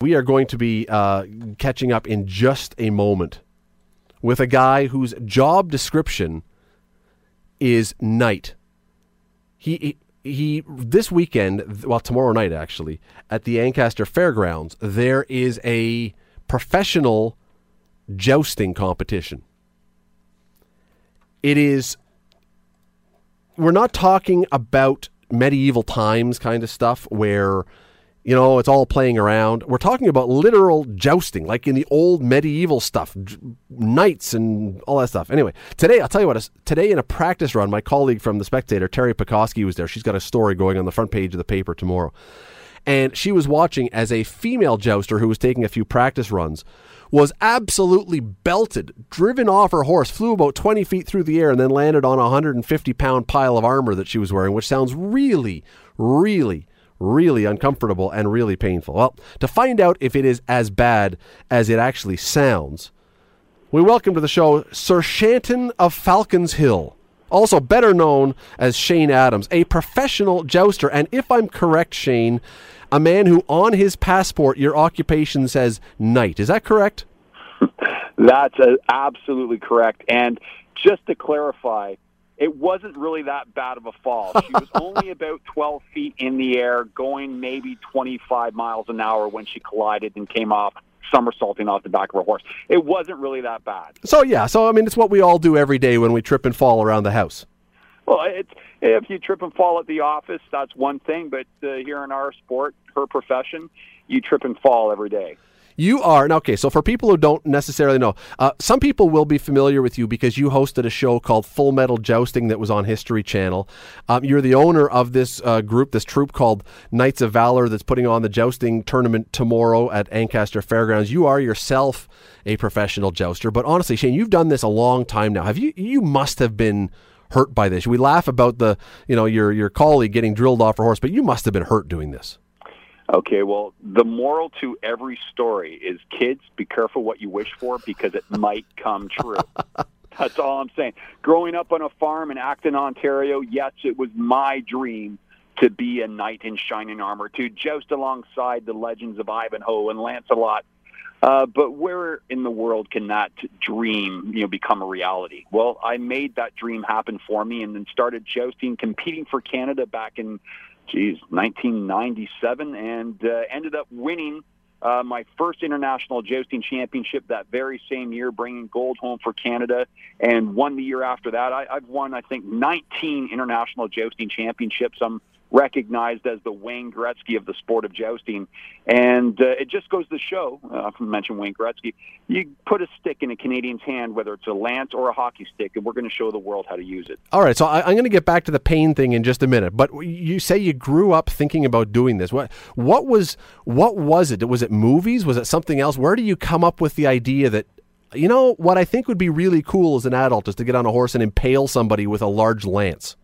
We are going to be uh, catching up in just a moment with a guy whose job description is knight. He, he, he this weekend, well, tomorrow night actually, at the Ancaster Fairgrounds, there is a professional jousting competition. It is. We're not talking about medieval times kind of stuff where you know, it's all playing around. We're talking about literal jousting, like in the old medieval stuff, knights and all that stuff. Anyway, today, I'll tell you what, today in a practice run, my colleague from The Spectator, Teri Pecoskie, was there. She's got a story going on the front page of the paper tomorrow. And she was watching as a female jouster who was taking a few practice runs was absolutely belted, driven off her horse, flew about 20 feet through the air, and then landed on a 150 pound pile of armor that she was wearing, which sounds really, really really uncomfortable and really painful. Well, to find out if it is as bad as it actually sounds, we welcome to the show Sir Shanton of Falcons Hill, also better known as Shane Adams, a professional jouster. And if I'm correct, Shane, a man who on his passport your occupation says knight. Is that correct? That's uh, absolutely correct. And just to clarify, it wasn't really that bad of a fall. She was only about 12 feet in the air, going maybe 25 miles an hour when she collided and came off somersaulting off the back of her horse. It wasn't really that bad. So yeah, so I mean, it's what we all do every day when we trip and fall around the house. Well, it's if you trip and fall at the office, that's one thing. But uh, here in our sport, her profession, you trip and fall every day. You are now okay. So for people who don't necessarily know, uh, some people will be familiar with you because you hosted a show called Full Metal Jousting that was on History Channel. Um, you're the owner of this uh, group, this troop called Knights of Valor, that's putting on the jousting tournament tomorrow at Ancaster Fairgrounds. You are yourself a professional jouster, but honestly, Shane, you've done this a long time now. Have you? You must have been hurt by this. We laugh about the, you know, your your colleague getting drilled off her horse, but you must have been hurt doing this. Okay, well, the moral to every story is kids, be careful what you wish for because it might come true. That's all I'm saying. Growing up on a farm in Acton, Ontario, yes, it was my dream to be a knight in shining armor, to joust alongside the legends of Ivanhoe and Lancelot. Uh, but where in the world can that dream, you know, become a reality? Well, I made that dream happen for me, and then started jousting, competing for Canada back in geez, 1997, and uh, ended up winning uh, my first international jousting championship that very same year, bringing gold home for Canada, and won the year after that. I, I've won, I think, 19 international jousting championships. I'm recognized as the Wayne Gretzky of the sport of jousting. And uh, it just goes to show, uh, I mentioned Wayne Gretzky, you put a stick in a Canadian's hand, whether it's a lance or a hockey stick, and we're going to show the world how to use it. All right, so I, am going to get back to the pain thing in just a minute. But you say you grew up thinking about doing this. What what was what was it? Was it movies? Was it something else? Where do you come up with the idea that you know what I think would be really cool as an adult is to get on a horse and impale somebody with a large lance?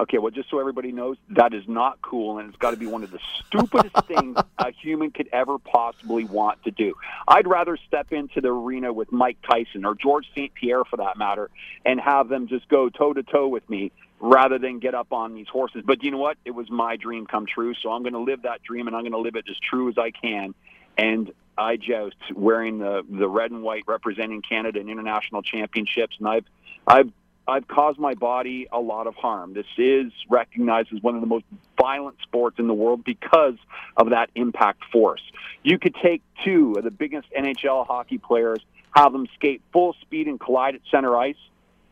Okay, well, just so everybody knows, that is not cool, and it's got to be one of the stupidest things a human could ever possibly want to do. I'd rather step into the arena with Mike Tyson or George St. Pierre, for that matter, and have them just go toe to toe with me rather than get up on these horses. But you know what? It was my dream come true, so I'm going to live that dream, and I'm going to live it as true as I can. And I joust wearing the the red and white, representing Canada in international championships, and I've I've I've caused my body a lot of harm. This is recognized as one of the most violent sports in the world because of that impact force. You could take two of the biggest NHL hockey players, have them skate full speed and collide at center ice,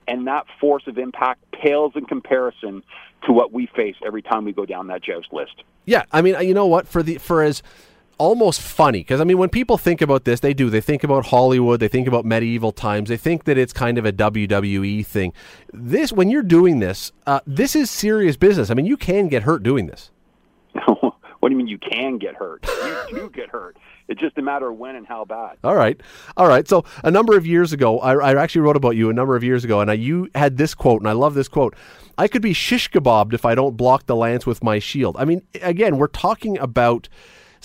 and that force of impact pales in comparison to what we face every time we go down that joust list. Yeah, I mean, you know what? For the for as almost funny because I mean, when people think about this, they do. They think about Hollywood. They think about medieval times. They think that it's kind of a WWE thing. This, when you're doing this, uh, this is serious business. I mean, you can get hurt doing this. what do you mean you can get hurt? You do get hurt. It's just a matter of when and how bad. All right, all right. So a number of years ago, I, I actually wrote about you a number of years ago, and I, you had this quote, and I love this quote. I could be shish kebabbed if I don't block the lance with my shield. I mean, again, we're talking about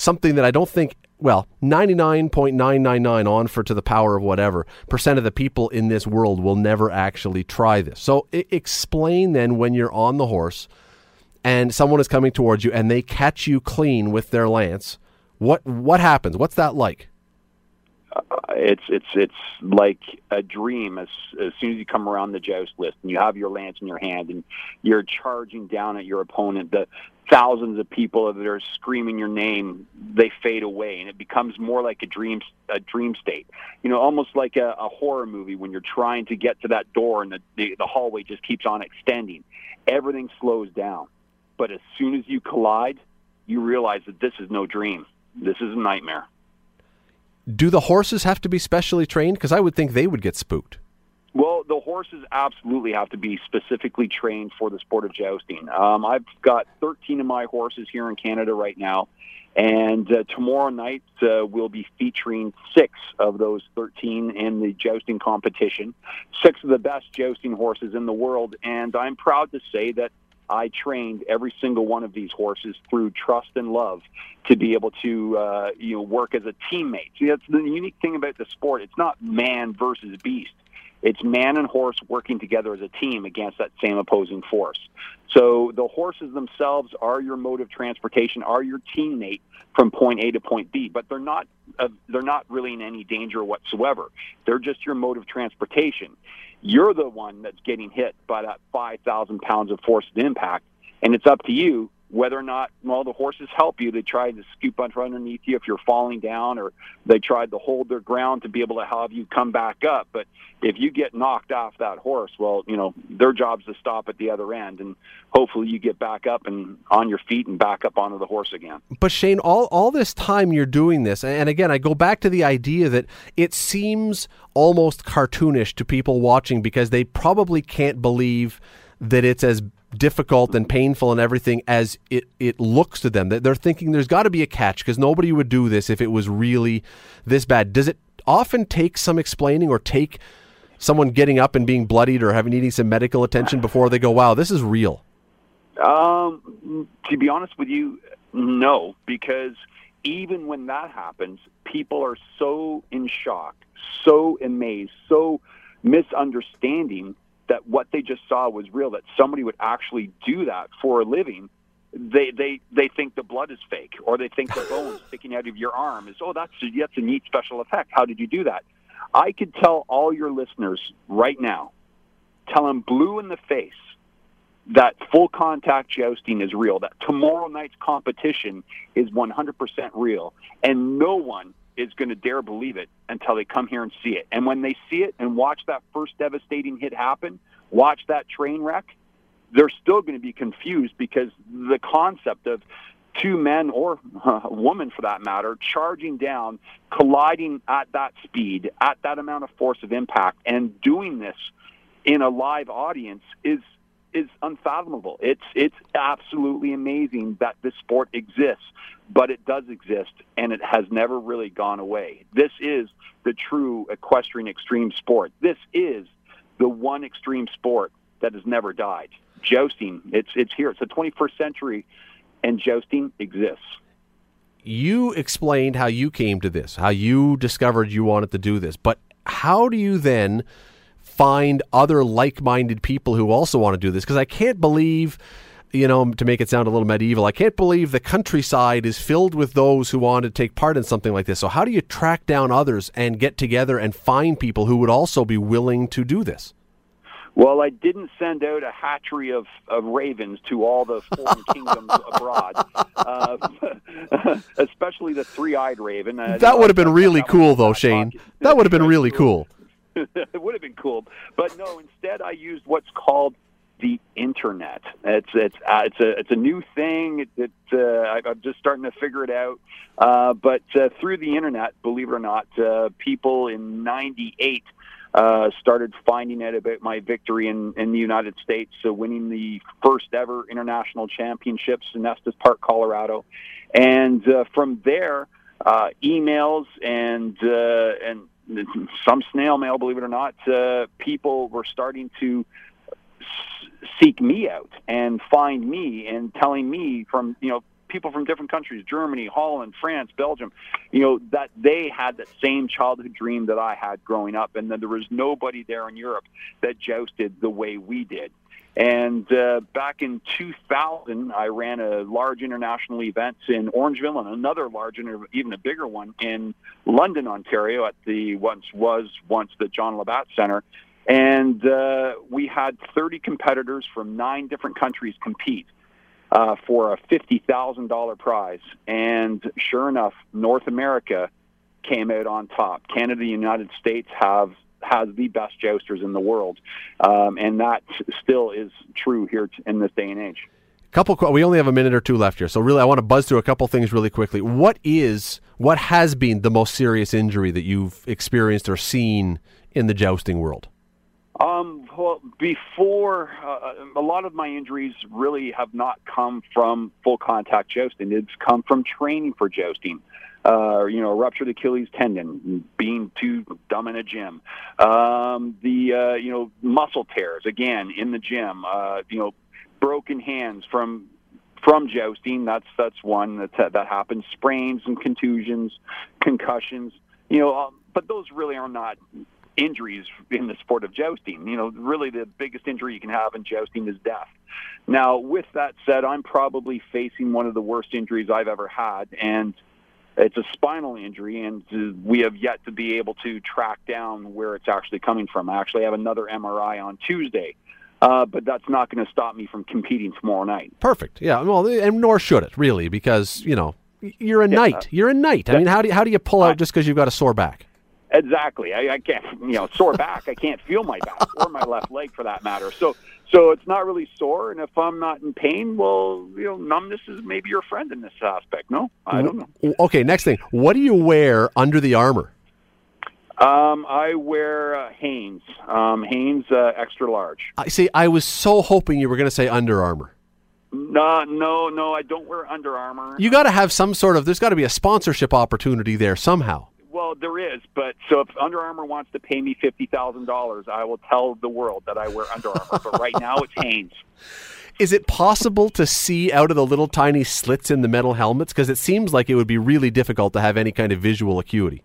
something that I don't think well, 99.999 on for to the power of whatever percent of the people in this world will never actually try this. So I- explain then when you're on the horse and someone is coming towards you and they catch you clean with their lance, What what happens? What's that like? Uh, it's it's it's like a dream as as soon as you come around the joust list and you have your lance in your hand and you're charging down at your opponent the thousands of people that are screaming your name they fade away and it becomes more like a dream a dream state. You know almost like a, a horror movie when you're trying to get to that door and the, the the hallway just keeps on extending. Everything slows down. But as soon as you collide you realize that this is no dream. This is a nightmare. Do the horses have to be specially trained? Because I would think they would get spooked. Well, the horses absolutely have to be specifically trained for the sport of jousting. Um, I've got 13 of my horses here in Canada right now, and uh, tomorrow night uh, we'll be featuring six of those 13 in the jousting competition. Six of the best jousting horses in the world, and I'm proud to say that I trained every single one of these horses through trust and love to be able to uh, you know work as a teammate. See, that's the unique thing about the sport. It's not man versus beast. It's man and horse working together as a team against that same opposing force. So the horses themselves are your mode of transportation, are your teammate from point A to point B, but they're not uh, they're not really in any danger whatsoever. They're just your mode of transportation. You're the one that's getting hit by that 5,000 pounds of force of impact, and it's up to you whether or not well the horses help you. They try to scoop underneath you if you're falling down or they tried to hold their ground to be able to have you come back up. But if you get knocked off that horse well you know their job's to stop at the other end and hopefully you get back up and on your feet and back up onto the horse again. But Shane all all this time you're doing this and again I go back to the idea that it seems almost cartoonish to people watching because they probably can't believe that it's as difficult and painful and everything as it, it looks to them. That they're thinking there's got to be a catch because nobody would do this if it was really this bad. Does it often take some explaining or take someone getting up and being bloodied or having needing some medical attention before they go, wow, this is real? Um, to be honest with you, no, because even when that happens, people are so in shock, so amazed, so misunderstanding that what they just saw was real, that somebody would actually do that for a living, they they they think the blood is fake, or they think the bone sticking out of your arm is oh that's that's a neat special effect. How did you do that? I could tell all your listeners right now, tell them blue in the face that full contact jousting is real, that tomorrow night's competition is 100% real, and no one is going to dare believe it until they come here and see it. And when they see it and watch that first devastating hit happen, watch that train wreck, they're still going to be confused because the concept of two men or a woman for that matter charging down, colliding at that speed, at that amount of force of impact, and doing this in a live audience is is unfathomable. It's it's absolutely amazing that this sport exists, but it does exist and it has never really gone away. This is the true equestrian extreme sport. This is the one extreme sport that has never died. Jousting, it's it's here. It's the 21st century and jousting exists. You explained how you came to this, how you discovered you wanted to do this, but how do you then find other like-minded people who also want to do this because I can't believe you know, to make it sound a little medieval, I can't believe the countryside is filled with those who want to take part in something like this. So, how do you track down others and get together and find people who would also be willing to do this? Well, I didn't send out a hatchery of, of ravens to all the foreign kingdoms abroad, uh, especially the three eyed raven. Uh, that would have been really cool, though, Shane. That would have been really cool. it would have been cool. But no, instead I used what's called the internet. It's it's uh, it's a it's a new thing. It, uh, I, I'm just starting to figure it out. Uh, but uh, through the internet, believe it or not, uh, people in '98 uh, started finding out about my victory in, in the United States, so winning the first ever international championships in Estes Park, Colorado, and from there, emails and and some snail mail, believe it or not, uh, people were starting to s- seek me out and find me and telling me from you know people from different countries germany holland france belgium you know that they had that same childhood dream that i had growing up and that there was nobody there in europe that jousted the way we did And uh, back in 2000, I ran a large international event in Orangeville and another large, even a bigger one in London, Ontario, at the once was once the John Labatt Center. And uh, we had 30 competitors from nine different countries compete uh, for a $50,000 prize. And sure enough, North America came out on top. Canada and the United States have has the best jousters in the world, um, and that still is true here in this day and age. Couple. We only have a minute or two left here, so really, I want to buzz through a couple things really quickly. What is what has been the most serious injury that you've experienced or seen in the jousting world? Um, well, before uh, a lot of my injuries really have not come from full contact jousting. It's come from training for jousting. Uh, you know, ruptured Achilles tendon, being too dumb in a gym. Um, the uh, you know muscle tears again in the gym. Uh, you know, broken hands from from jousting. That's that's one that that happens. Sprains and contusions, concussions. You know, um, but those really are not injuries in the sport of jousting. You know, really the biggest injury you can have in jousting is death. Now, with that said, I'm probably facing one of the worst injuries I've ever had, and it's a spinal injury, and we have yet to be able to track down where it's actually coming from. I actually have another MRI on Tuesday. Uh, but that's not going to stop me from competing tomorrow night. Perfect. Yeah. Well, and nor should it really, because you know you're a yeah, knight. You're a knight. I mean, how do you, how do you pull out just because you've got a sore back? Exactly. I, I can't, you know, sore back. I can't feel my back or my left leg for that matter. So, so it's not really sore. And if I'm not in pain, well, you know, numbness is maybe your friend in this aspect. No, I don't know. Okay. Next thing, what do you wear under the armor? Um, I wear uh, Hanes, um, Hanes uh, extra large. I see. I was so hoping you were going to say Under Armour. No, no, no. I don't wear Under Armour. You got to have some sort of. There's got to be a sponsorship opportunity there somehow. Well, there is, but so if Under Armour wants to pay me fifty thousand dollars, I will tell the world that I wear Under Armour. but right now, it's Hanes. Is it possible to see out of the little tiny slits in the metal helmets? Because it seems like it would be really difficult to have any kind of visual acuity.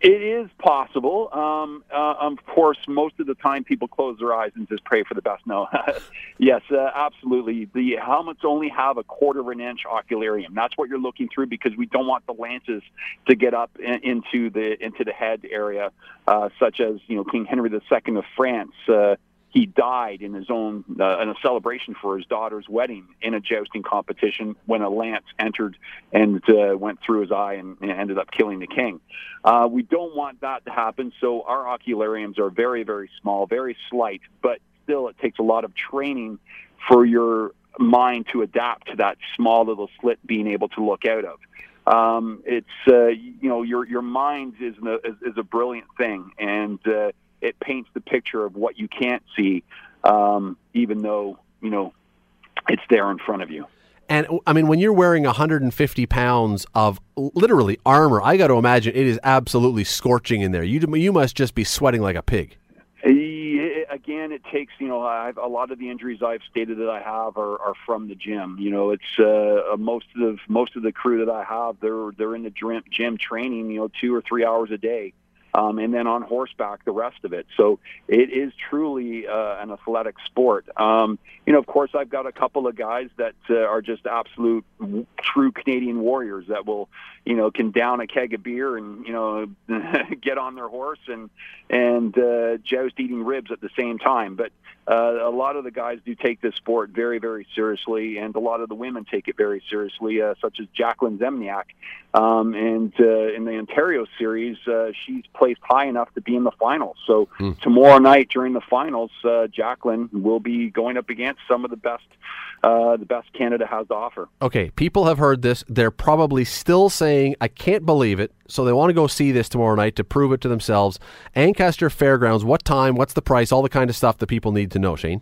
It is possible. Um, uh, of course, most of the time people close their eyes and just pray for the best. No, yes, uh, absolutely. The helmets only have a quarter of an inch ocularium. That's what you're looking through because we don't want the lances to get up in, into the into the head area, uh, such as you know King Henry II of France. He died in his own uh, in a celebration for his daughter's wedding in a jousting competition when a lance entered and uh, went through his eye and, and ended up killing the king. Uh, we don't want that to happen, so our oculariums are very, very small, very slight, but still it takes a lot of training for your mind to adapt to that small little slit being able to look out of. Um, it's uh, you know your your mind is, a, is, is a brilliant thing, and uh, it paints the picture of what you can't see, um, even though you know it's there in front of you. And I mean, when you're wearing 150 pounds of literally armor, I got to imagine it is absolutely scorching in there. You you must just be sweating like a pig. Again, it takes you know I've, a lot of the injuries I've stated that I have are, are from the gym. You know, it's uh, most of the most of the crew that I have they're they're in the gym, gym training you know two or three hours a day um, and then on horseback the rest of it. So it is truly uh, an athletic sport. Um, you know, of course, I've got a couple of guys that uh, are just absolute true Canadian warriors that will, you know, can down a keg of beer and you know get on their horse and and uh, joust eating ribs at the same time. But uh, a lot of the guys do take this sport very, very seriously, and a lot of the women take it very seriously, uh, such as Jacqueline Zemniak. Um, and uh, in the Ontario series, uh, she's placed high enough to be in the finals. So mm. tomorrow night during the finals, uh, Jacqueline will be going up against some of the best uh, the best Canada has to offer. Okay, people have heard this. They're probably still saying, I can't believe it. So they want to go see this tomorrow night to prove it to themselves. Ancaster Fairgrounds, what time, what's the price, all the kind of stuff that people need to know, Shane?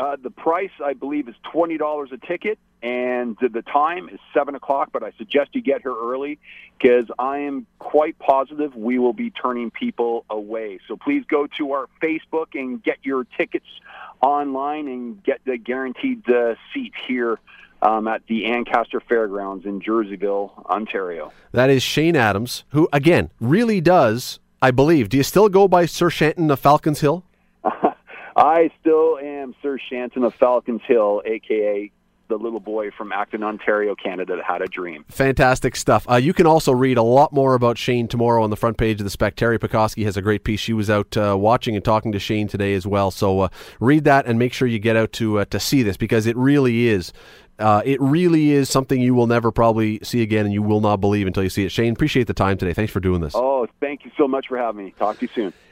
Uh, the price, I believe, is $20 a ticket, and the time is 7 o'clock, but I suggest you get here early because I am quite positive we will be turning people away. So please go to our Facebook and get your tickets online and get the guaranteed uh, seat here um, at the Ancaster Fairgrounds in Jerseyville, Ontario. That is Shane Adams, who, again, really does, I believe. Do you still go by Sir Shanton of Falcons Hill? I still am Sir Shanton of Falcons Hill, aka the little boy from Acton, Ontario, Canada that had a dream. Fantastic stuff. Uh, you can also read a lot more about Shane tomorrow on the front page of the Spec. Teri Pecoskie has a great piece. She was out uh, watching and talking to Shane today as well. So uh, read that and make sure you get out to uh, to see this because it really is. Uh, it really is something you will never probably see again, and you will not believe until you see it. Shane, appreciate the time today. Thanks for doing this. Oh, thank you so much for having me. Talk to you soon.